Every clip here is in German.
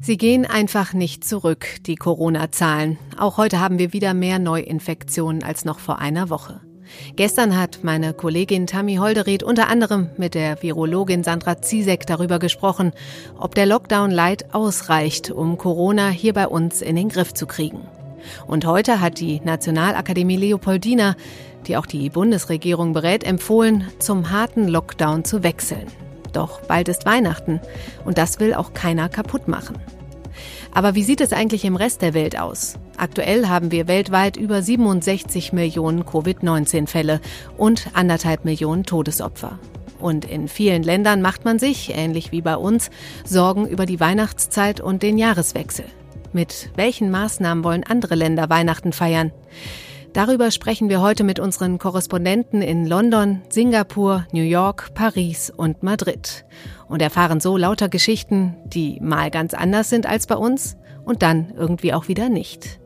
Sie gehen einfach nicht zurück, die Corona-Zahlen. Auch heute haben wir wieder mehr Neuinfektionen als noch vor einer Woche. Gestern hat meine Kollegin Tammy Holderried unter anderem mit der Virologin Sandra Ziesek darüber gesprochen, ob der Lockdown Light ausreicht, um Corona hier bei uns in den Griff zu kriegen. Und heute hat die Nationalakademie Leopoldina, die auch die Bundesregierung berät, empfohlen, zum harten Lockdown zu wechseln. Doch bald ist Weihnachten und das will auch keiner kaputt machen. Aber wie sieht es eigentlich im Rest der Welt aus? Aktuell haben wir weltweit über 67 Millionen Covid-19-Fälle und anderthalb Millionen Todesopfer. Und in vielen Ländern macht man sich, ähnlich wie bei uns, Sorgen über die Weihnachtszeit und den Jahreswechsel. Mit welchen Maßnahmen wollen andere Länder Weihnachten feiern? Darüber sprechen wir heute mit unseren Korrespondenten in London, Singapur, New York, Paris und Madrid und erfahren so lauter Geschichten, die mal ganz anders sind als bei uns und dann irgendwie auch wieder nicht.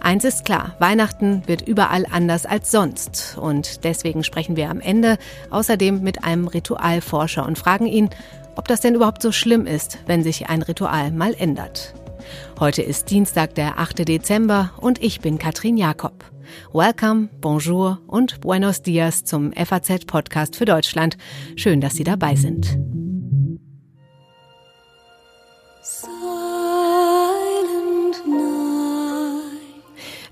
Eins ist klar, Weihnachten wird überall anders als sonst und deswegen sprechen wir am Ende außerdem mit einem Ritualforscher und fragen ihn, ob das denn überhaupt so schlimm ist, wenn sich ein Ritual mal ändert. Heute ist Dienstag, der 8. Dezember und ich bin Katrin Jakob. Welcome, bonjour und buenos dias zum FAZ-Podcast für Deutschland. Schön, dass Sie dabei sind.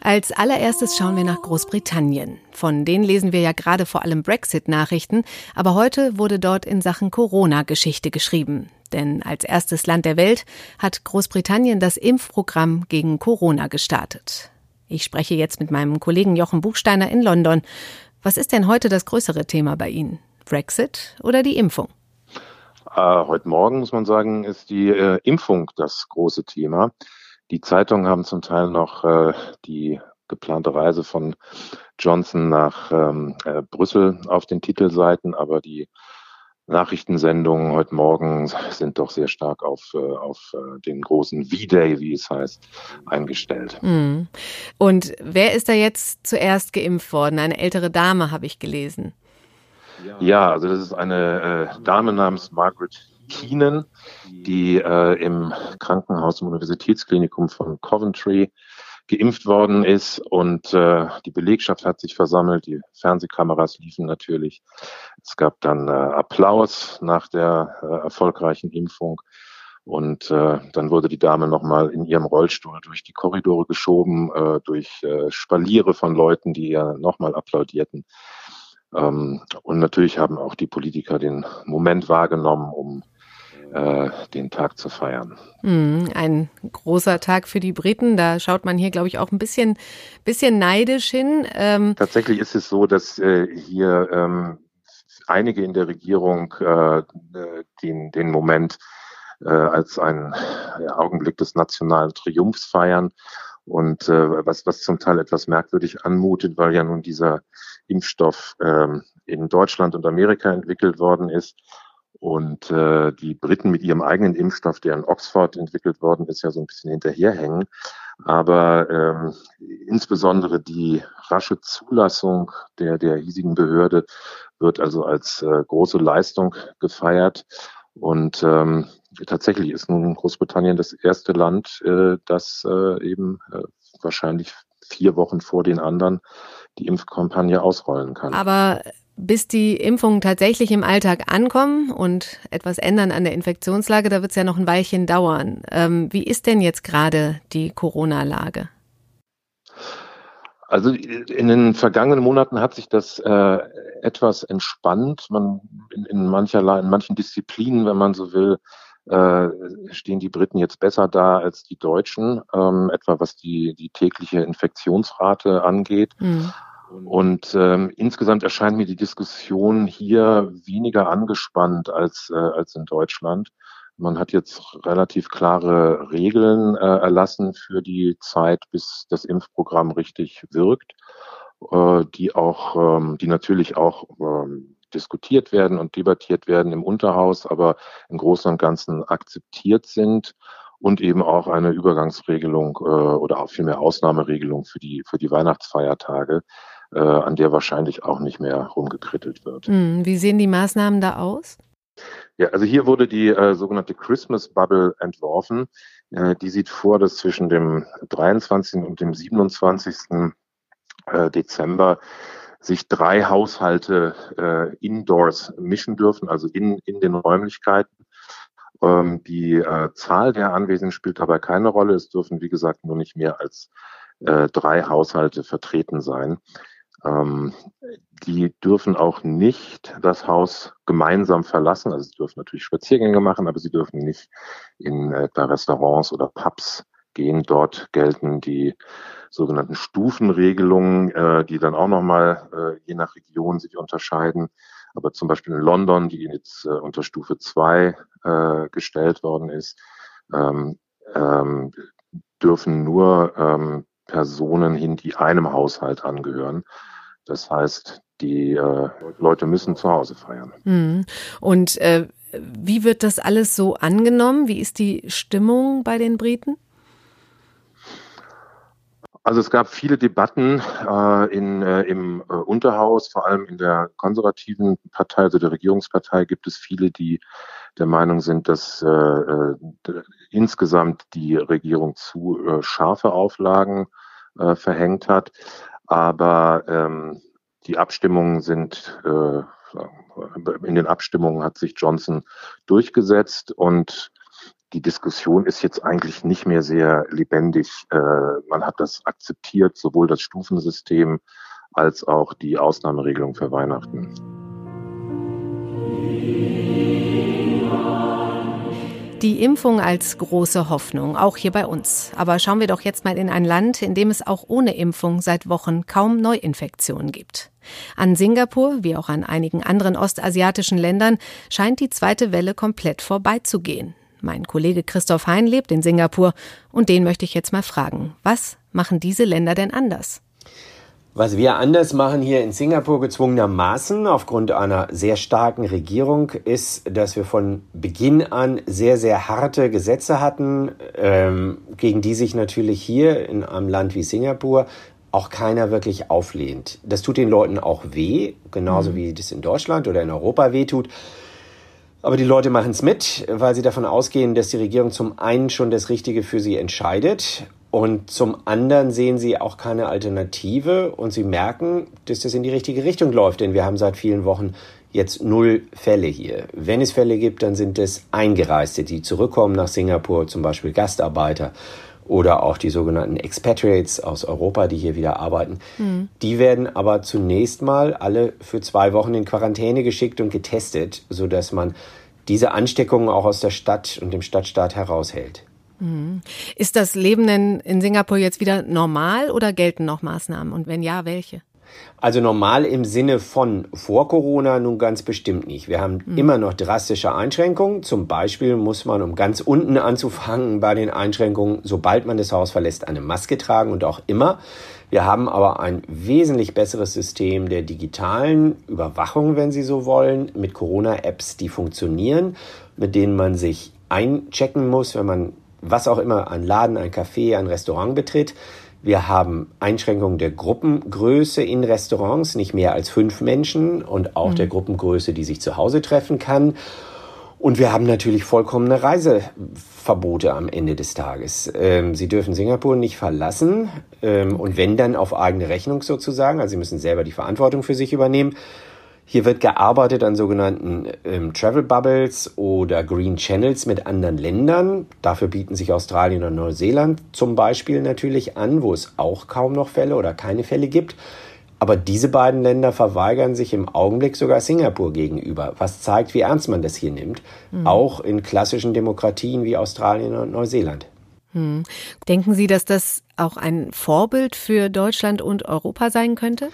Als allererstes schauen wir nach Großbritannien. Von denen lesen wir ja gerade vor allem Brexit-Nachrichten, aber heute wurde dort in Sachen Corona Geschichte geschrieben. Denn als erstes Land der Welt hat Großbritannien das Impfprogramm gegen Corona gestartet. Ich spreche jetzt mit meinem Kollegen Jochen Buchsteiner in London. Was ist denn heute das größere Thema bei Ihnen? Brexit oder die Impfung? Äh, heute Morgen, muss man sagen, ist die äh, Impfung das große Thema. Die Zeitungen haben zum Teil noch äh, die geplante Reise von Johnson nach ähm, äh, Brüssel auf den Titelseiten, aber die Nachrichtensendungen heute Morgen sind doch sehr stark auf, äh, auf äh, den großen V-Day, wie es heißt, eingestellt. Mhm. Und wer ist da jetzt zuerst geimpft worden? Eine ältere Dame, habe ich gelesen. Ja, also das ist eine äh, Dame namens Margaret Keenan, die äh, im Krankenhaus im Universitätsklinikum von Coventry geimpft worden ist und äh, die Belegschaft hat sich versammelt, die Fernsehkameras liefen natürlich. Es gab dann äh, Applaus nach der äh, erfolgreichen Impfung und äh, dann wurde die Dame nochmal in ihrem Rollstuhl durch die Korridore geschoben, äh, durch äh, Spaliere von Leuten, die ihr nochmal applaudierten. Ähm, und natürlich haben auch die Politiker den Moment wahrgenommen, um den Tag zu feiern. Mm, ein großer Tag für die Briten. Da schaut man hier, glaube ich, auch ein bisschen, bisschen neidisch hin. Ähm Tatsächlich ist es so, dass äh, hier ähm, einige in der Regierung äh, den, den Moment äh, als einen ja, Augenblick des nationalen Triumphs feiern. Und äh, was, was zum Teil etwas merkwürdig anmutet, weil ja nun dieser Impfstoff ähm, in Deutschland und Amerika entwickelt worden ist und äh, die Briten mit ihrem eigenen Impfstoff, der in Oxford entwickelt worden ist, ja so ein bisschen hinterherhängen. Aber ähm, insbesondere die rasche Zulassung der, der hiesigen Behörde wird also als äh, große Leistung gefeiert. Und ähm, tatsächlich ist nun Großbritannien das erste Land, äh, das äh, eben äh, wahrscheinlich vier Wochen vor den anderen die Impfkampagne ausrollen kann. Aber bis die Impfungen tatsächlich im Alltag ankommen und etwas ändern an der Infektionslage, da wird es ja noch ein Weilchen dauern. Ähm, wie ist denn jetzt gerade die Corona-Lage? Also in den vergangenen Monaten hat sich das äh, etwas entspannt. Man in, in mancherlei, in manchen Disziplinen, wenn man so will, äh, stehen die Briten jetzt besser da als die Deutschen, ähm, etwa was die, die tägliche Infektionsrate angeht. Mhm. Und ähm, insgesamt erscheint mir die Diskussion hier weniger angespannt als, äh, als in Deutschland. Man hat jetzt relativ klare Regeln äh, erlassen für die Zeit, bis das Impfprogramm richtig wirkt, äh, die auch, ähm, die natürlich auch ähm, diskutiert werden und debattiert werden im Unterhaus, aber im Großen und Ganzen akzeptiert sind und eben auch eine Übergangsregelung äh, oder auch vielmehr Ausnahmeregelung für die, für die Weihnachtsfeiertage äh, an der wahrscheinlich auch nicht mehr rumgekrittelt wird. Hm, wie sehen die Maßnahmen da aus? Ja, also hier wurde die äh, sogenannte Christmas Bubble entworfen. Äh, die sieht vor, dass zwischen dem 23. und dem 27. Äh, Dezember sich drei Haushalte äh, indoors mischen dürfen, also in, in den Räumlichkeiten. Ähm, die äh, Zahl der Anwesenden spielt dabei keine Rolle. Es dürfen, wie gesagt, nur nicht mehr als äh, drei Haushalte vertreten sein. Ähm, die dürfen auch nicht das Haus gemeinsam verlassen. Also sie dürfen natürlich Spaziergänge machen, aber sie dürfen nicht in etwa Restaurants oder Pubs gehen. Dort gelten die sogenannten Stufenregelungen, äh, die dann auch nochmal äh, je nach Region sich unterscheiden. Aber zum Beispiel in London, die jetzt äh, unter Stufe 2 äh, gestellt worden ist, ähm, ähm, dürfen nur ähm, Personen hin, die einem Haushalt angehören. Das heißt, die äh, Leute müssen zu Hause feiern. Hm. Und äh, wie wird das alles so angenommen? Wie ist die Stimmung bei den Briten? Also es gab viele Debatten äh, in, äh, im äh, Unterhaus, vor allem in der konservativen Partei, also der Regierungspartei, gibt es viele, die der Meinung sind, dass äh, äh, insgesamt die Regierung zu äh, scharfe Auflagen äh, verhängt hat. Aber ähm, die Abstimmungen sind, äh, in den Abstimmungen hat sich Johnson durchgesetzt und die Diskussion ist jetzt eigentlich nicht mehr sehr lebendig. Äh, man hat das akzeptiert, sowohl das Stufensystem als auch die Ausnahmeregelung für Weihnachten. Die Impfung als große Hoffnung, auch hier bei uns. Aber schauen wir doch jetzt mal in ein Land, in dem es auch ohne Impfung seit Wochen kaum Neuinfektionen gibt. An Singapur, wie auch an einigen anderen ostasiatischen Ländern, scheint die zweite Welle komplett vorbeizugehen. Mein Kollege Christoph Hein lebt in Singapur und den möchte ich jetzt mal fragen, was machen diese Länder denn anders? Was wir anders machen hier in Singapur gezwungenermaßen aufgrund einer sehr starken Regierung ist, dass wir von Beginn an sehr, sehr harte Gesetze hatten, ähm, gegen die sich natürlich hier in einem Land wie Singapur auch keiner wirklich auflehnt. Das tut den Leuten auch weh, genauso mhm. wie das in Deutschland oder in Europa weh tut. Aber die Leute machen es mit, weil sie davon ausgehen, dass die Regierung zum einen schon das Richtige für sie entscheidet und zum anderen sehen sie auch keine Alternative und sie merken, dass das in die richtige Richtung läuft, denn wir haben seit vielen Wochen jetzt null Fälle hier. Wenn es Fälle gibt, dann sind es Eingereiste, die zurückkommen nach Singapur, zum Beispiel Gastarbeiter oder auch die sogenannten Expatriates aus Europa, die hier wieder arbeiten. Mhm. Die werden aber zunächst mal alle für zwei Wochen in Quarantäne geschickt und getestet, sodass man diese Ansteckungen auch aus der Stadt und dem Stadtstaat heraushält. Mhm. Ist das Leben denn in Singapur jetzt wieder normal oder gelten noch Maßnahmen? Und wenn ja, welche? Also normal im Sinne von vor Corona nun ganz bestimmt nicht. Wir haben mhm. immer noch drastische Einschränkungen. Zum Beispiel muss man, um ganz unten anzufangen bei den Einschränkungen, sobald man das Haus verlässt, eine Maske tragen und auch immer. Wir haben aber ein wesentlich besseres System der digitalen Überwachung, wenn Sie so wollen, mit Corona-Apps, die funktionieren, mit denen man sich einchecken muss, wenn man was auch immer, ein Laden, ein Café, ein Restaurant betritt. Wir haben Einschränkungen der Gruppengröße in Restaurants, nicht mehr als fünf Menschen und auch mhm. der Gruppengröße, die sich zu Hause treffen kann. Und wir haben natürlich vollkommene Reiseverbote am Ende des Tages. Ähm, Sie dürfen Singapur nicht verlassen ähm, und wenn dann auf eigene Rechnung sozusagen, also Sie müssen selber die Verantwortung für sich übernehmen. Hier wird gearbeitet an sogenannten ähm, Travel Bubbles oder Green Channels mit anderen Ländern. Dafür bieten sich Australien und Neuseeland zum Beispiel natürlich an, wo es auch kaum noch Fälle oder keine Fälle gibt. Aber diese beiden Länder verweigern sich im Augenblick sogar Singapur gegenüber, was zeigt, wie ernst man das hier nimmt, mhm. auch in klassischen Demokratien wie Australien und Neuseeland. Mhm. Denken Sie, dass das auch ein Vorbild für Deutschland und Europa sein könnte?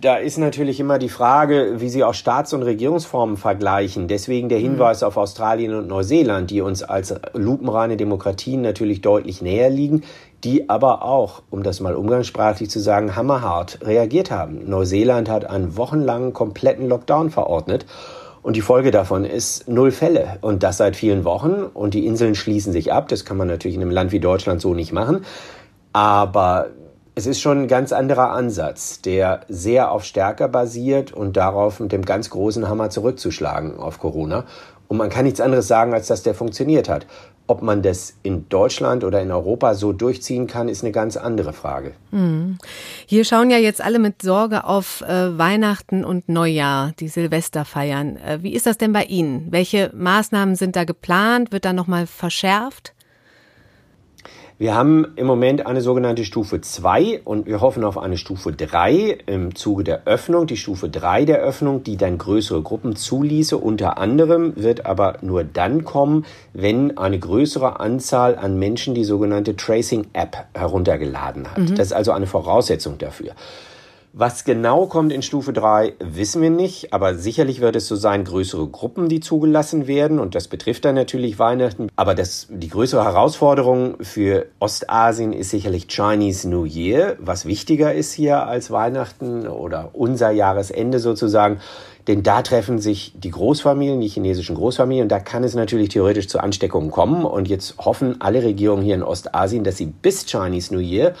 Da ist natürlich immer die Frage, wie Sie auch Staats- und Regierungsformen vergleichen. Deswegen der Hinweis auf Australien und Neuseeland, die uns als lupenreine Demokratien natürlich deutlich näher liegen, die aber auch, um das mal umgangssprachlich zu sagen, hammerhart reagiert haben. Neuseeland hat einen wochenlangen kompletten Lockdown verordnet. Und die Folge davon ist null Fälle. Und das seit vielen Wochen. Und die Inseln schließen sich ab. Das kann man natürlich in einem Land wie Deutschland so nicht machen. Aber Es ist schon ein ganz anderer Ansatz, der sehr auf Stärke basiert und darauf mit dem ganz großen Hammer zurückzuschlagen auf Corona. Und man kann nichts anderes sagen, als dass der funktioniert hat. Ob man das in Deutschland oder in Europa so durchziehen kann, ist eine ganz andere Frage. Hm. Hier schauen ja jetzt alle mit Sorge auf äh, Weihnachten und Neujahr, die Silvester feiern. Äh, wie ist das denn bei Ihnen? Welche Maßnahmen sind da geplant? Wird da nochmal verschärft? Wir haben im Moment eine sogenannte Stufe 2 und wir hoffen auf eine Stufe 3 im Zuge der Öffnung. Die Stufe 3 der Öffnung, die dann größere Gruppen zuließe, unter anderem wird aber nur dann kommen, wenn eine größere Anzahl an Menschen die sogenannte Tracing App heruntergeladen hat. Mhm. Das ist also eine Voraussetzung dafür. Was genau kommt in Stufe 3, wissen wir nicht, aber sicherlich wird es so sein, größere Gruppen, die zugelassen werden und das betrifft dann natürlich Weihnachten. Aber das, die größere Herausforderung für Ostasien ist sicherlich Chinese New Year, was wichtiger ist hier als Weihnachten oder unser Jahresende sozusagen. Denn da treffen sich die Großfamilien, die chinesischen Großfamilien, und da kann es natürlich theoretisch zu Ansteckungen kommen. Und jetzt hoffen alle Regierungen hier in Ostasien, dass sie bis Chinese New Year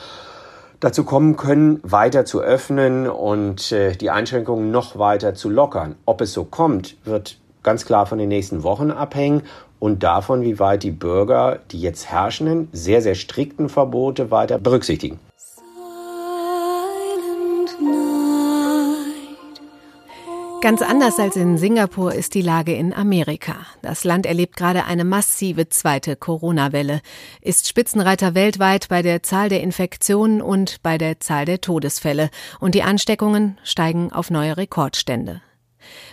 dazu kommen können, weiter zu öffnen und äh, die Einschränkungen noch weiter zu lockern. Ob es so kommt, wird ganz klar von den nächsten Wochen abhängen und davon, wie weit die Bürger die jetzt herrschenden, sehr, sehr strikten Verbote weiter berücksichtigen. Ganz anders als in Singapur ist die Lage in Amerika. Das Land erlebt gerade eine massive zweite Corona-Welle, ist Spitzenreiter weltweit bei der Zahl der Infektionen und bei der Zahl der Todesfälle. Und die Ansteckungen steigen auf neue Rekordstände.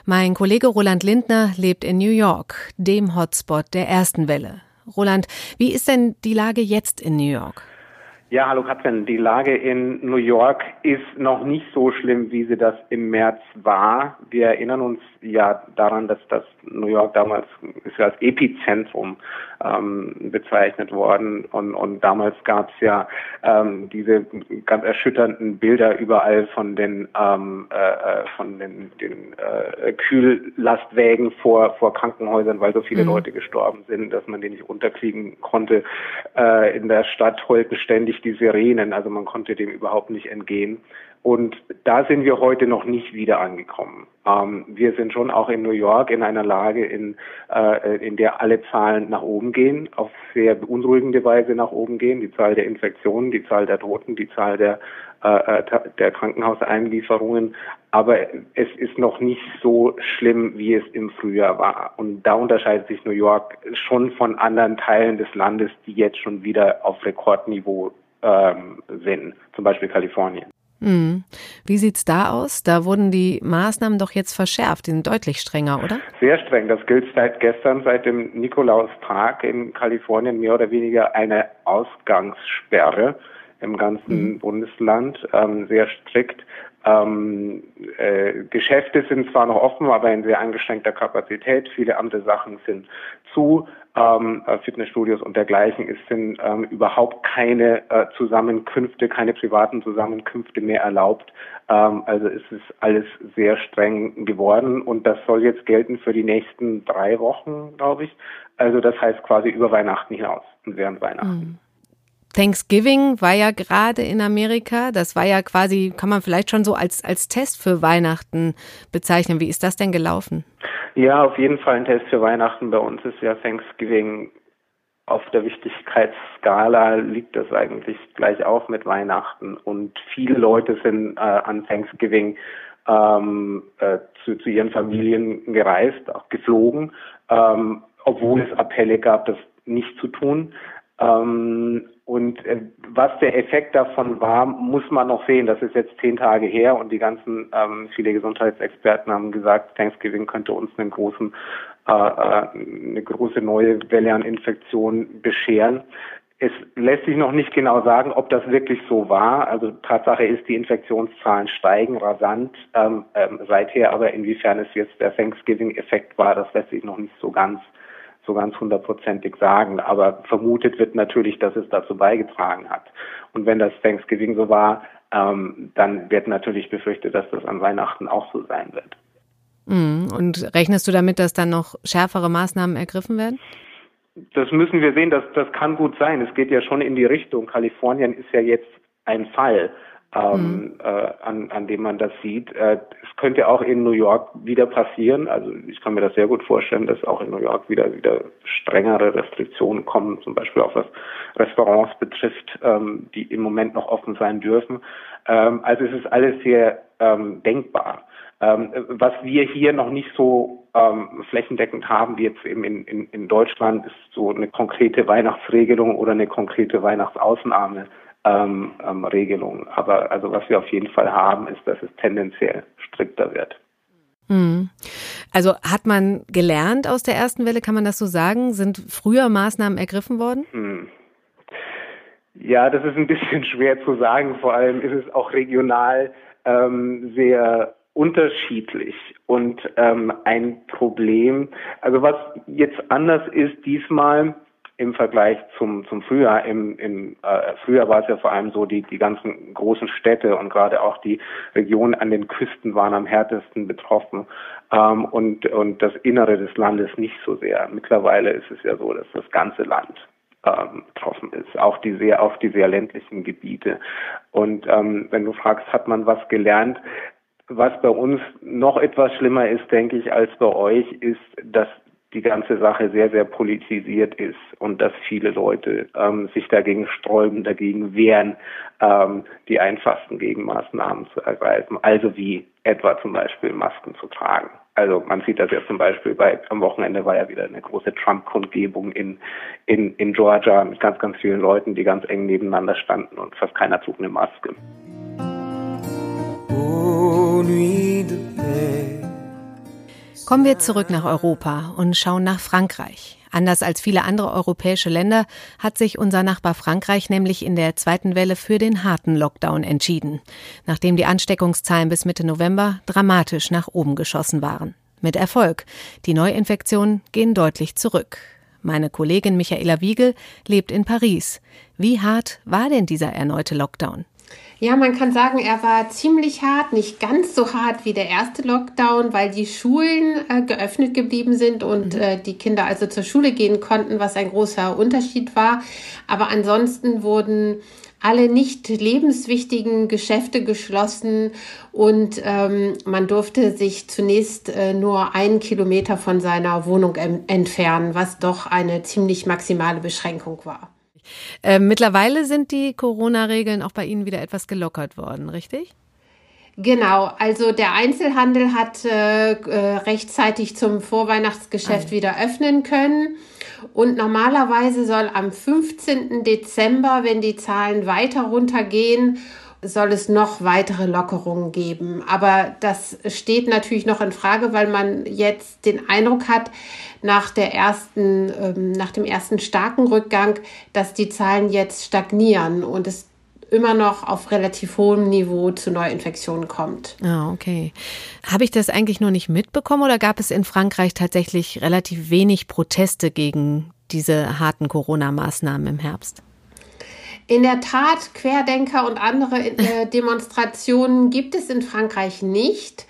Mein Kollege Roland Lindner lebt in New York, dem Hotspot der ersten Welle. Roland, wie ist denn die Lage jetzt in New York? Ja, hallo Katrin. Die Lage in New York ist noch nicht so schlimm, wie sie das im März war. Wir erinnern uns ja daran, dass das New York damals ist ja als Epizentrum ähm, bezeichnet worden und, und damals gab es ja ähm, diese ganz erschütternden Bilder überall von den ähm, äh, äh, von den, den äh, Kühllastwägen vor vor Krankenhäusern, weil so viele mhm. Leute gestorben sind, dass man die nicht unterkriegen konnte. Äh, in der Stadt heulten ständig die Sirenen, also man konnte dem überhaupt nicht entgehen. Und da sind wir heute noch nicht wieder angekommen. Ähm, wir sind schon auch in New York in einer Lage, in, äh, in der alle Zahlen nach oben gehen, auf sehr beunruhigende Weise nach oben gehen. Die Zahl der Infektionen, die Zahl der Toten, die Zahl der, äh, äh der Krankenhauseinlieferungen. Aber es ist noch nicht so schlimm, wie es im Frühjahr war. Und da unterscheidet sich New York schon von anderen Teilen des Landes, die jetzt schon wieder auf Rekordniveau ähm, sind, zum Beispiel Kalifornien. Hm. Wie sieht's da aus? Da wurden die Maßnahmen doch jetzt verschärft, die sind deutlich strenger, oder? Sehr streng. Das gilt seit gestern, seit dem Nikolaustag in Kalifornien mehr oder weniger eine Ausgangssperre im ganzen mhm. Bundesland, ähm, sehr strikt. Ähm, äh, Geschäfte sind zwar noch offen, aber in sehr eingeschränkter Kapazität. Viele andere Sachen sind zu. Ähm, äh, Fitnessstudios und dergleichen. Es sind ähm, überhaupt keine äh, Zusammenkünfte, keine privaten Zusammenkünfte mehr erlaubt. Ähm, also es alles sehr streng geworden und das soll jetzt gelten für die nächsten drei Wochen, glaube ich. Also das heißt quasi über Weihnachten hinaus und während Weihnachten. Mhm. Thanksgiving war ja gerade in Amerika. Das war ja quasi, kann man vielleicht schon so als, als Test für Weihnachten bezeichnen. Wie ist das denn gelaufen? Ja, auf jeden Fall ein Test für Weihnachten. Bei uns ist ja Thanksgiving auf der Wichtigkeitsskala liegt das eigentlich gleich auf mit Weihnachten. Und viele Leute sind äh, an Thanksgiving ähm, äh, zu, zu ihren Familien gereist, auch geflogen, ähm, obwohl es Appelle gab, das nicht zu tun. Ähm, und äh, was der Effekt davon war, muss man noch sehen. Das ist jetzt zehn Tage her und die ganzen, ähm, viele Gesundheitsexperten haben gesagt, Thanksgiving könnte uns einen großen, äh, äh, eine große neue Welle an Infektionen bescheren. Es lässt sich noch nicht genau sagen, ob das wirklich so war. Also Tatsache ist, die Infektionszahlen steigen rasant ähm, ähm, seither, aber inwiefern es jetzt der Thanksgiving-Effekt war, das lässt sich noch nicht so ganz so ganz hundertprozentig sagen. Aber vermutet wird natürlich, dass es dazu beigetragen hat. Und wenn das Thanksgiving so war, ähm, dann wird natürlich befürchtet, dass das an Weihnachten auch so sein wird. Mhm. Und rechnest du damit, dass dann noch schärfere Maßnahmen ergriffen werden? Das müssen wir sehen, das, das kann gut sein. Es geht ja schon in die Richtung. Kalifornien ist ja jetzt ein Fall ähm, mhm. äh, an, an dem man das sieht. Äh, es könnte auch in New York wieder passieren. Also ich kann mir das sehr gut vorstellen, dass auch in New York wieder wieder strengere Restriktionen kommen, zum Beispiel auch was Restaurants betrifft, ähm, die im Moment noch offen sein dürfen. Ähm, also es ist alles sehr ähm, denkbar. Ähm, was wir hier noch nicht so ähm, flächendeckend haben, wie jetzt eben in, in, in Deutschland, ist so eine konkrete Weihnachtsregelung oder eine konkrete Weihnachtsausnahme ähm, ähm, Regelung. Aber also was wir auf jeden Fall haben, ist, dass es tendenziell strikter wird. Hm. Also hat man gelernt aus der ersten Welle, kann man das so sagen? Sind früher Maßnahmen ergriffen worden? Hm. Ja, das ist ein bisschen schwer zu sagen. Vor allem ist es auch regional ähm, sehr unterschiedlich und ähm, ein Problem. Also was jetzt anders ist diesmal, im Vergleich zum, zum Frühjahr. Im, im äh, Frühjahr war es ja vor allem so, die, die ganzen großen Städte und gerade auch die Regionen an den Küsten waren am härtesten betroffen ähm, und, und das Innere des Landes nicht so sehr. Mittlerweile ist es ja so, dass das ganze Land ähm, betroffen ist, auch die sehr, auch die sehr ländlichen Gebiete. Und ähm, wenn du fragst, hat man was gelernt? Was bei uns noch etwas schlimmer ist, denke ich, als bei euch, ist, dass die ganze Sache sehr, sehr politisiert ist und dass viele Leute ähm, sich dagegen sträuben, dagegen wehren, ähm, die einfachsten Gegenmaßnahmen zu ergreifen, also wie etwa zum Beispiel Masken zu tragen. Also man sieht das ja zum Beispiel bei am Wochenende war ja wieder eine große Trump-Kundgebung in, in, in Georgia mit ganz, ganz vielen Leuten, die ganz eng nebeneinander standen und fast keiner trug eine Maske. Oh, Kommen wir zurück nach Europa und schauen nach Frankreich. Anders als viele andere europäische Länder hat sich unser Nachbar Frankreich nämlich in der zweiten Welle für den harten Lockdown entschieden, nachdem die Ansteckungszahlen bis Mitte November dramatisch nach oben geschossen waren. Mit Erfolg. Die Neuinfektionen gehen deutlich zurück. Meine Kollegin Michaela Wiegel lebt in Paris. Wie hart war denn dieser erneute Lockdown? Ja, man kann sagen, er war ziemlich hart, nicht ganz so hart wie der erste Lockdown, weil die Schulen äh, geöffnet geblieben sind und mhm. äh, die Kinder also zur Schule gehen konnten, was ein großer Unterschied war. Aber ansonsten wurden alle nicht lebenswichtigen Geschäfte geschlossen und ähm, man durfte sich zunächst äh, nur einen Kilometer von seiner Wohnung entfernen, was doch eine ziemlich maximale Beschränkung war. Äh, mittlerweile sind die Corona-Regeln auch bei Ihnen wieder etwas gelockert worden, richtig? Genau, also der Einzelhandel hat äh, äh rechtzeitig zum Vorweihnachtsgeschäft ah, wieder öffnen können. Und normalerweise soll am 15. Dezember, wenn die Zahlen weiter runtergehen, soll es noch weitere Lockerungen geben. Aber das steht natürlich noch in Frage, weil man jetzt den Eindruck hat, nach der ersten, ähm, nach dem ersten starken Rückgang, dass die Zahlen jetzt stagnieren und es immer noch auf relativ hohem Niveau zu Neuinfektionen kommt. Ah, okay. Habe ich das eigentlich nur nicht mitbekommen oder gab es in Frankreich tatsächlich relativ wenig Proteste gegen diese harten Corona-Maßnahmen im Herbst? In der Tat, Querdenker und andere äh, Demonstrationen gibt es in Frankreich nicht.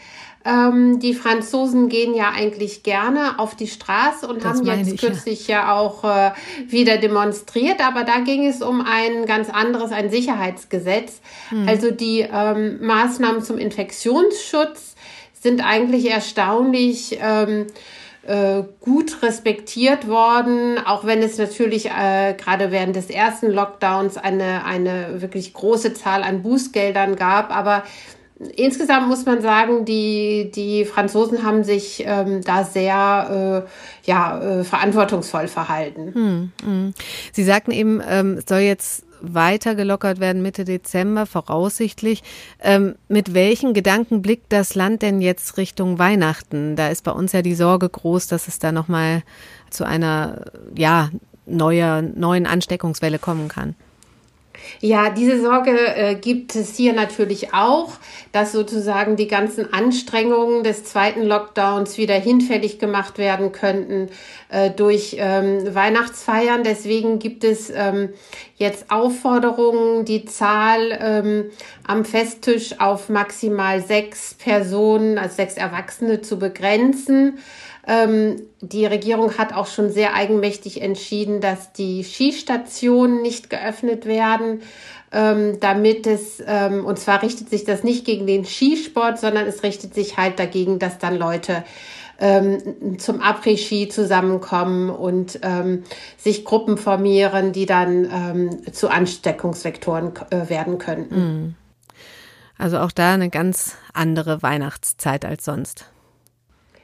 Ähm, die Franzosen gehen ja eigentlich gerne auf die Straße und das haben jetzt ich, kürzlich ja, ja auch äh, wieder demonstriert, aber da ging es um ein ganz anderes, ein Sicherheitsgesetz. Hm. Also die ähm, Maßnahmen zum Infektionsschutz sind eigentlich erstaunlich. Ähm, äh, gut respektiert worden, auch wenn es natürlich äh, gerade während des ersten Lockdowns eine, eine wirklich große Zahl an Bußgeldern gab. Aber insgesamt muss man sagen, die, die Franzosen haben sich ähm, da sehr äh, ja, äh, verantwortungsvoll verhalten. Hm, hm. Sie sagten eben, ähm, es soll jetzt weiter gelockert werden Mitte Dezember, voraussichtlich. Ähm, mit welchen Gedanken blickt das Land denn jetzt Richtung Weihnachten? Da ist bei uns ja die Sorge groß, dass es da nochmal zu einer, ja, neuer, neuen Ansteckungswelle kommen kann. Ja, diese Sorge äh, gibt es hier natürlich auch, dass sozusagen die ganzen Anstrengungen des zweiten Lockdowns wieder hinfällig gemacht werden könnten äh, durch ähm, Weihnachtsfeiern. Deswegen gibt es ähm, jetzt Aufforderungen, die Zahl ähm, am Festtisch auf maximal sechs Personen, also sechs Erwachsene zu begrenzen. Ähm, die Regierung hat auch schon sehr eigenmächtig entschieden, dass die Skistationen nicht geöffnet werden, ähm, damit es, ähm, und zwar richtet sich das nicht gegen den Skisport, sondern es richtet sich halt dagegen, dass dann Leute ähm, zum Après-Ski zusammenkommen und ähm, sich Gruppen formieren, die dann ähm, zu Ansteckungsvektoren äh, werden könnten. Mhm. Also auch da eine ganz andere Weihnachtszeit als sonst.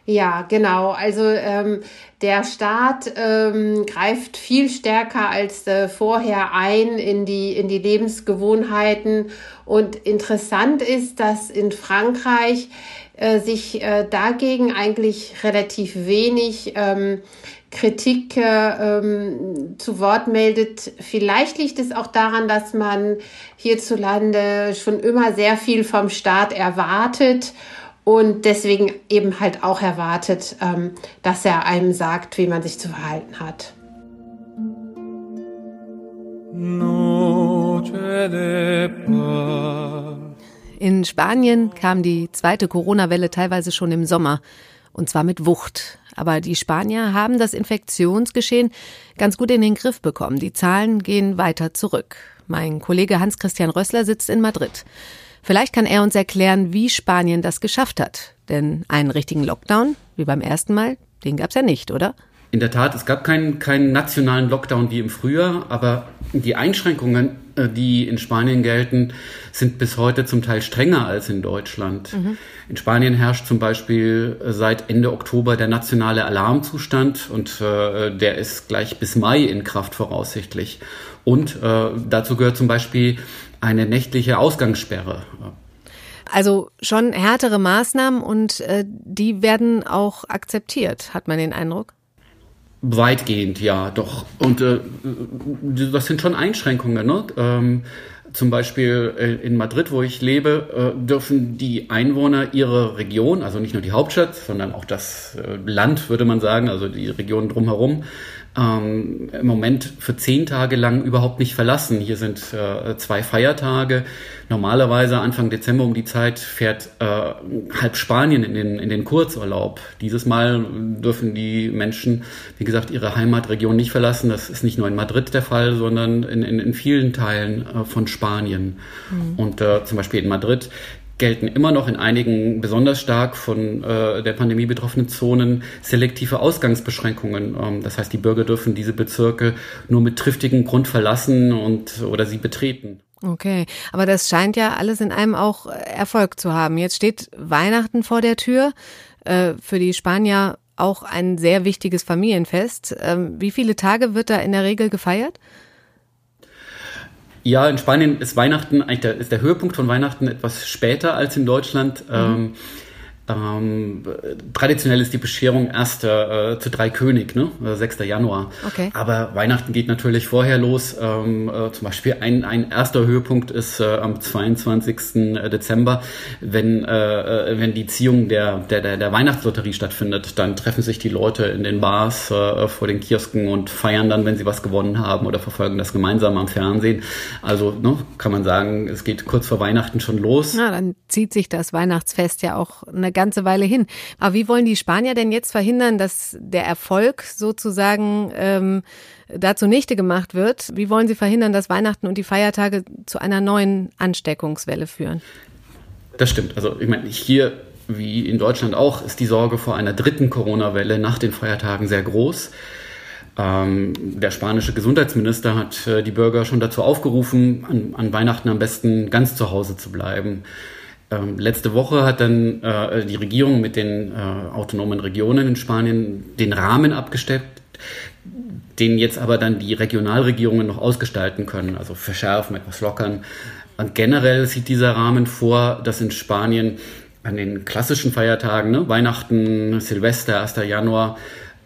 Ja, genau. Also ähm, der Staat ähm, greift viel stärker als äh, vorher ein in die, in die Lebensgewohnheiten. Und interessant ist, dass in Frankreich äh, sich äh, dagegen eigentlich relativ wenig ähm, Kritik äh, ähm, zu Wort meldet. Vielleicht liegt es auch daran, dass man hierzulande schon immer sehr viel vom Staat erwartet und deswegen eben halt auch erwartet, ähm, dass er einem sagt, wie man sich zu verhalten hat. In Spanien kam die zweite Corona-Welle teilweise schon im Sommer, und zwar mit Wucht. Aber die Spanier haben das Infektionsgeschehen ganz gut in den Griff bekommen. Die Zahlen gehen weiter zurück. Mein Kollege Hans-Christian Rössler sitzt in Madrid. Vielleicht kann er uns erklären, wie Spanien das geschafft hat. Denn einen richtigen Lockdown, wie beim ersten Mal, den gab es ja nicht, oder? In der Tat, es gab keinen, keinen nationalen Lockdown wie im Frühjahr, aber die Einschränkungen, äh, die in Spanien gelten, sind bis heute zum Teil strenger als in Deutschland. Mhm. In Spanien herrscht zum Beispiel äh, seit Ende Oktober der nationale Alarmzustand und äh, der ist gleich bis Mai in Kraft voraussichtlich. Und äh, dazu gehört zum Beispiel eine nächtliche Ausgangssperre. Also schon härtere Maßnahmen und äh, die werden auch akzeptiert, hat man den Eindruck? Weitgehend, ja, doch. Und äh, das sind schon Einschränkungen. Ne? Ähm, zum Beispiel äh, in Madrid, wo ich lebe, äh, dürfen die Einwohner ihre Region, also nicht nur die Hauptstadt, sondern auch das äh, Land, würde man sagen, also die Region drumherum, ähm, im Moment für zehn Tage lang überhaupt nicht verlassen. Hier sind äh, zwei Feiertage. Normalerweise Anfang Dezember um die Zeit fährt äh, halb Spanien in den, in den Kurzurlaub. Dieses Mal dürfen die Menschen, wie gesagt, ihre Heimatregion nicht verlassen. Das ist nicht nur in Madrid der Fall, sondern in, in, in vielen Teilen äh, von Spanien. Mhm. Und äh, zum Beispiel in Madrid gelten immer noch in einigen besonders stark von äh, der Pandemie betroffenen Zonen selektive Ausgangsbeschränkungen. Ähm, das heißt, die Bürger dürfen diese Bezirke nur mit triftigem Grund verlassen und oder sie betreten. Okay, aber das scheint ja alles in einem auch Erfolg zu haben. Jetzt steht Weihnachten vor der Tür. Äh, für die Spanier auch ein sehr wichtiges Familienfest. Ähm, wie viele Tage wird da in der Regel gefeiert? Ja, in Spanien ist Weihnachten, eigentlich der, ist der Höhepunkt von Weihnachten etwas später als in Deutschland. Mhm. Ähm, ähm, traditionell ist die Bescherung erst äh, zu drei König, ne? 6. Äh, Januar. Okay. Aber Weihnachten geht natürlich vorher los. Ähm, äh, zum Beispiel ein, ein erster Höhepunkt ist äh, am 22. Dezember, wenn, äh, wenn die Ziehung der, der, der, der Weihnachtslotterie stattfindet. Dann treffen sich die Leute in den Bars äh, vor den Kiosken und feiern dann, wenn sie was gewonnen haben oder verfolgen das gemeinsam am Fernsehen. Also ne, kann man sagen, es geht kurz vor Weihnachten schon los. Na, dann zieht sich das Weihnachtsfest ja auch eine ganze Weile hin. Aber wie wollen die Spanier denn jetzt verhindern, dass der Erfolg sozusagen ähm, da zunichte gemacht wird? Wie wollen sie verhindern, dass Weihnachten und die Feiertage zu einer neuen Ansteckungswelle führen? Das stimmt. Also ich meine, hier wie in Deutschland auch ist die Sorge vor einer dritten Corona-Welle nach den Feiertagen sehr groß. Ähm, der spanische Gesundheitsminister hat äh, die Bürger schon dazu aufgerufen, an, an Weihnachten am besten ganz zu Hause zu bleiben. Ähm, letzte Woche hat dann äh, die Regierung mit den äh, autonomen Regionen in Spanien den Rahmen abgesteckt, den jetzt aber dann die Regionalregierungen noch ausgestalten können, also verschärfen, etwas lockern. Und generell sieht dieser Rahmen vor, dass in Spanien an den klassischen Feiertagen, ne, Weihnachten, Silvester, 1. Januar,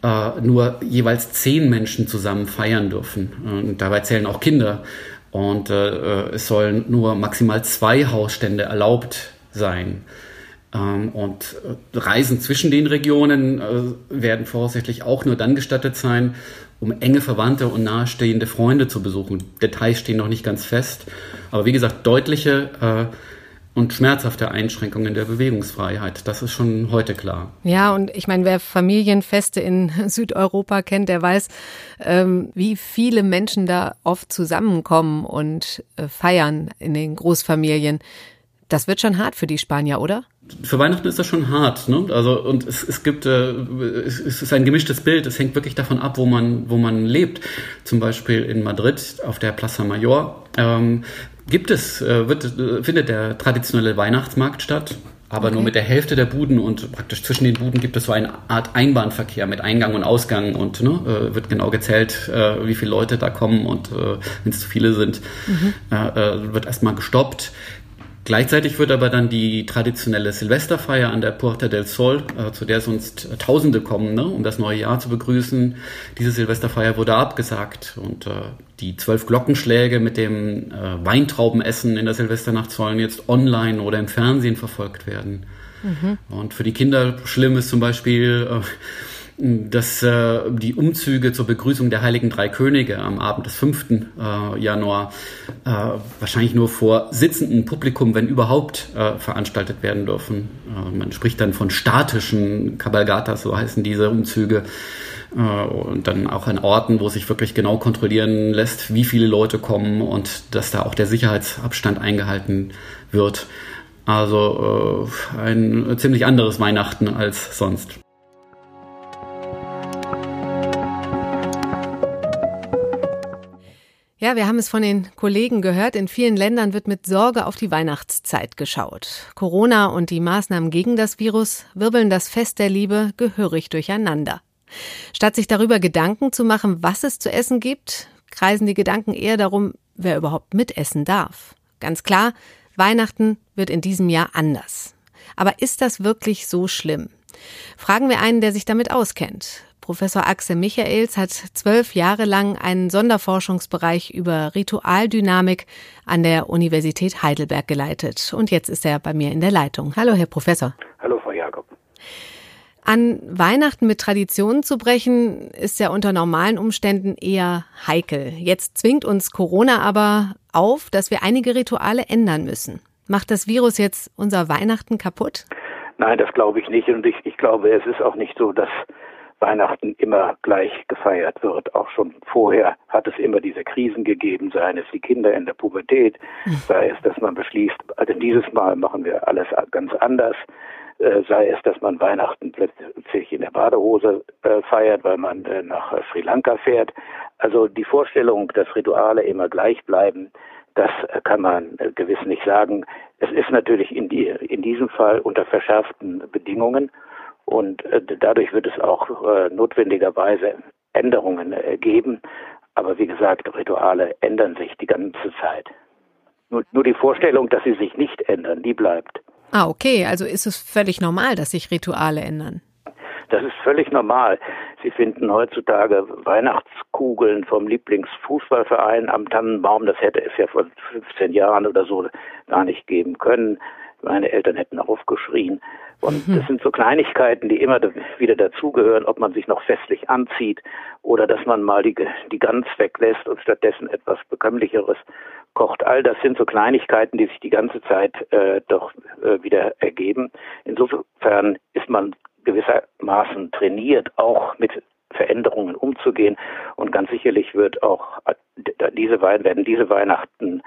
äh, nur jeweils zehn Menschen zusammen feiern dürfen. Und dabei zählen auch Kinder. Und äh, äh es sollen nur maximal zwei Hausstände erlaubt sein. Ähm, und äh, Reisen zwischen den Regionen äh, werden voraussichtlich auch nur dann gestattet sein, um enge Verwandte und nahestehende Freunde zu besuchen. Details stehen noch nicht ganz fest. Aber wie gesagt, deutliche äh, und schmerzhafte Einschränkungen der Bewegungsfreiheit. Das ist schon heute klar. Ja, und ich meine, wer Familienfeste in Südeuropa kennt, der weiß, ähm, wie viele Menschen da oft zusammenkommen und feiern in den Großfamilien. Das wird schon hart für die Spanier, oder? Für Weihnachten ist das schon hart, ne? Also und es, es gibt, äh, es, ist ein gemischtes Bild. Es hängt wirklich davon ab, wo man, wo man lebt. Zum Beispiel in Madrid auf der Plaza Mayor ähm, gibt es, äh, wird, äh, findet der traditionelle Weihnachtsmarkt statt. Aber okay. nur mit der Hälfte der Buden und praktisch zwischen den Buden gibt es so eine Art Einbahnverkehr mit Eingang und Ausgang und ne, äh, wird genau gezählt, äh, wie viele Leute da kommen und wenn es zu viele sind, mhm. wird erstmal gestoppt. Gleichzeitig wird aber dann die traditionelle Silvesterfeier an der Puerta del Sol, äh, zu der sonst Tausende kommen, ne, um das neue Jahr zu begrüßen. Diese Silvesterfeier wurde abgesagt und äh, die zwölf Glockenschläge mit dem äh, Weintraubenessen in der Silvesternacht sollen jetzt online oder im Fernsehen verfolgt werden. Mhm. Und für die Kinder schlimm ist zum Beispiel äh, dass äh, die Umzüge zur Begrüßung der Heiligen Drei Könige am Abend des 5. Äh, Januar äh, wahrscheinlich nur vor sitzendem Publikum, wenn überhaupt, äh, veranstaltet werden dürfen. Äh, man spricht dann von statischen Kabalgatas, so heißen diese Umzüge. Äh, und dann auch an Orten, wo sich wirklich genau kontrollieren lässt, wie viele Leute kommen und dass da auch der Sicherheitsabstand eingehalten wird. Also äh, ein ziemlich anderes Weihnachten als sonst. Ja, wir haben es von den Kollegen gehört. In vielen Ländern wird mit Sorge auf die Weihnachtszeit geschaut. Corona und die Maßnahmen gegen das Virus wirbeln das Fest der Liebe gehörig durcheinander. Statt sich darüber Gedanken zu machen, was es zu essen gibt, kreisen die Gedanken eher darum, wer überhaupt mitessen darf. Ganz klar, Weihnachten wird in diesem Jahr anders. Aber ist das wirklich so schlimm? Fragen wir einen, der sich damit auskennt. Professor Axel Michaels hat zwölf Jahre lang einen Sonderforschungsbereich über Ritualdynamik an der Universität Heidelberg geleitet. Und jetzt ist er bei mir in der Leitung. Hallo, Herr Professor. Hallo, Frau Jakob. An Weihnachten mit Traditionen zu brechen, ist ja unter normalen Umständen eher heikel. Jetzt zwingt uns Corona aber auf, dass wir einige Rituale ändern müssen. Macht das Virus jetzt unser Weihnachten kaputt? Nein, das glaube ich nicht. Und ich, ich glaube, es ist auch nicht so, dass Weihnachten immer gleich gefeiert wird. Auch schon vorher hat es immer diese Krisen gegeben, seien es die Kinder in der Pubertät, hm. sei es, dass man beschließt, also dieses Mal machen wir alles ganz anders, äh, sei es, dass man Weihnachten plötzlich in der Badehose äh, feiert, weil man äh, nach Sri Lanka fährt. Also die Vorstellung, dass Rituale immer gleich bleiben, das kann man gewiss nicht sagen. Es ist natürlich in, die, in diesem Fall unter verschärften Bedingungen und äh, dadurch wird es auch äh, notwendigerweise Änderungen äh, geben. Aber wie gesagt, Rituale ändern sich die ganze Zeit. Nur, nur die Vorstellung, dass sie sich nicht ändern, die bleibt. Ah, okay. Also ist es völlig normal, dass sich Rituale ändern? Das ist völlig normal. Sie finden heutzutage Weihnachtskugeln vom Lieblingsfußballverein am Tannenbaum. Das hätte es ja vor 15 Jahren oder so gar nicht geben können. Meine Eltern hätten aufgeschrien. Und mhm. das sind so Kleinigkeiten, die immer wieder dazugehören, ob man sich noch festlich anzieht oder dass man mal die, die Gans weglässt und stattdessen etwas Bekömmlicheres kocht. All das sind so Kleinigkeiten, die sich die ganze Zeit äh, doch äh, wieder ergeben. Insofern ist man gewissermaßen trainiert, auch mit Veränderungen umzugehen. Und ganz sicherlich wird auch äh, diese werden diese Weihnachten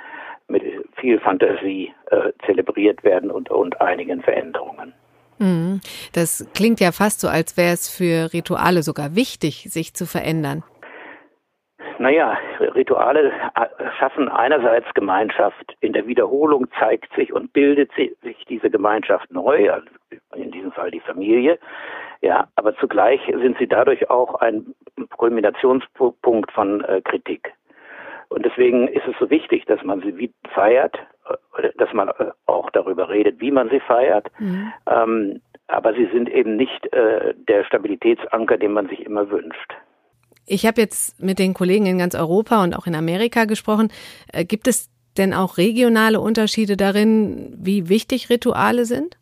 mit viel Fantasie äh, zelebriert werden und, und einigen Veränderungen. Mhm. Das klingt ja fast so, als wäre es für Rituale sogar wichtig, sich zu verändern. Naja, Rituale äh, schaffen einerseits Gemeinschaft. In der Wiederholung zeigt sich und bildet sich diese Gemeinschaft neu, also in diesem Fall die Familie. Ja, aber zugleich sind sie dadurch auch ein Kulminationspunkt von äh, Kritik. Und deswegen ist es so wichtig, dass man sie feiert, dass man äh, auch darüber redet, wie man sie feiert. Mhm. Ähm, aber sie sind eben nicht äh, der Stabilitätsanker, den man sich immer wünscht. Ich habe jetzt mit den Kollegen in ganz Europa und auch in Amerika gesprochen. Äh, gibt es denn auch regionale Unterschiede darin, wie wichtig Rituale sind?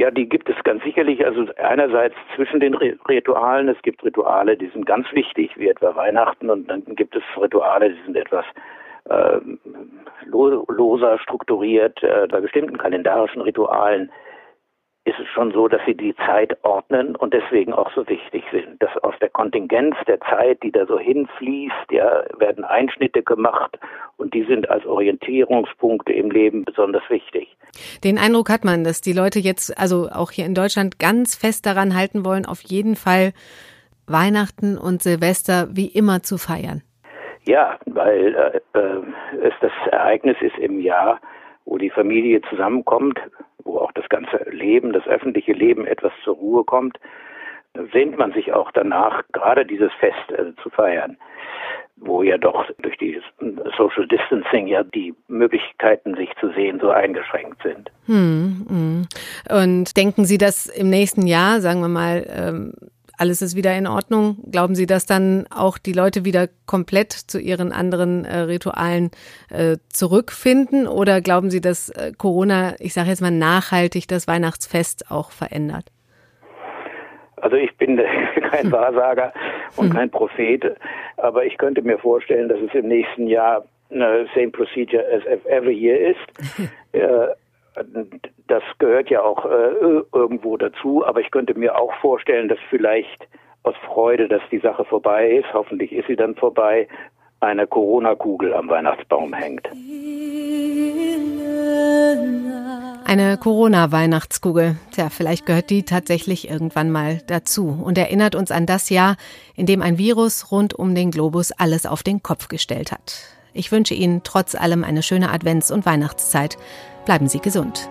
Ja, die gibt es ganz sicherlich. Also einerseits zwischen den Ritualen, es gibt Rituale, die sind ganz wichtig, wie etwa Weihnachten, und dann gibt es Rituale, die sind etwas äh, loser strukturiert, äh, bei bestimmten kalendarischen Ritualen ist es schon so, dass sie die Zeit ordnen und deswegen auch so wichtig sind. Dass aus der Kontingenz der Zeit, die da so hinfließt, ja, werden Einschnitte gemacht und die sind als Orientierungspunkte im Leben besonders wichtig. Den Eindruck hat man, dass die Leute jetzt, also auch hier in Deutschland, ganz fest daran halten wollen, auf jeden Fall Weihnachten und Silvester wie immer zu feiern. Ja, weil äh, äh es das Ereignis ist im Jahr, wo die Familie zusammenkommt, wo auch das ganze Leben, das öffentliche Leben etwas zur Ruhe kommt, sehnt man sich auch danach, gerade dieses Fest äh, zu feiern, wo ja doch durch die Social Distancing ja die Möglichkeiten, sich zu sehen, so eingeschränkt sind. Hm, hm. Und denken Sie, dass im nächsten Jahr, sagen wir mal, ähm alles ist wieder in Ordnung. Glauben Sie, dass dann auch die Leute wieder komplett zu ihren anderen äh, Ritualen äh, zurückfinden? Oder glauben Sie, dass äh, Corona, ich sage jetzt mal, nachhaltig das Weihnachtsfest auch verändert? Also ich bin kein Wahrsager und hm. kein Prophet, aber ich könnte mir vorstellen, dass es im nächsten Jahr eine same procedure as every year ist. das gehört ja auch äh, irgendwo dazu, aber ich könnte mir auch vorstellen, dass vielleicht aus Freude, dass die Sache vorbei ist, hoffentlich ist sie dann vorbei, eine Corona-Kugel am Weihnachtsbaum hängt. Eine Corona-Weihnachtskugel. Tja, vielleicht gehört die tatsächlich irgendwann mal dazu und erinnert uns an das Jahr, in dem ein Virus rund um den Globus alles auf den Kopf gestellt hat. Ich wünsche Ihnen trotz allem eine schöne Advents- und Weihnachtszeit. Bleiben Sie gesund.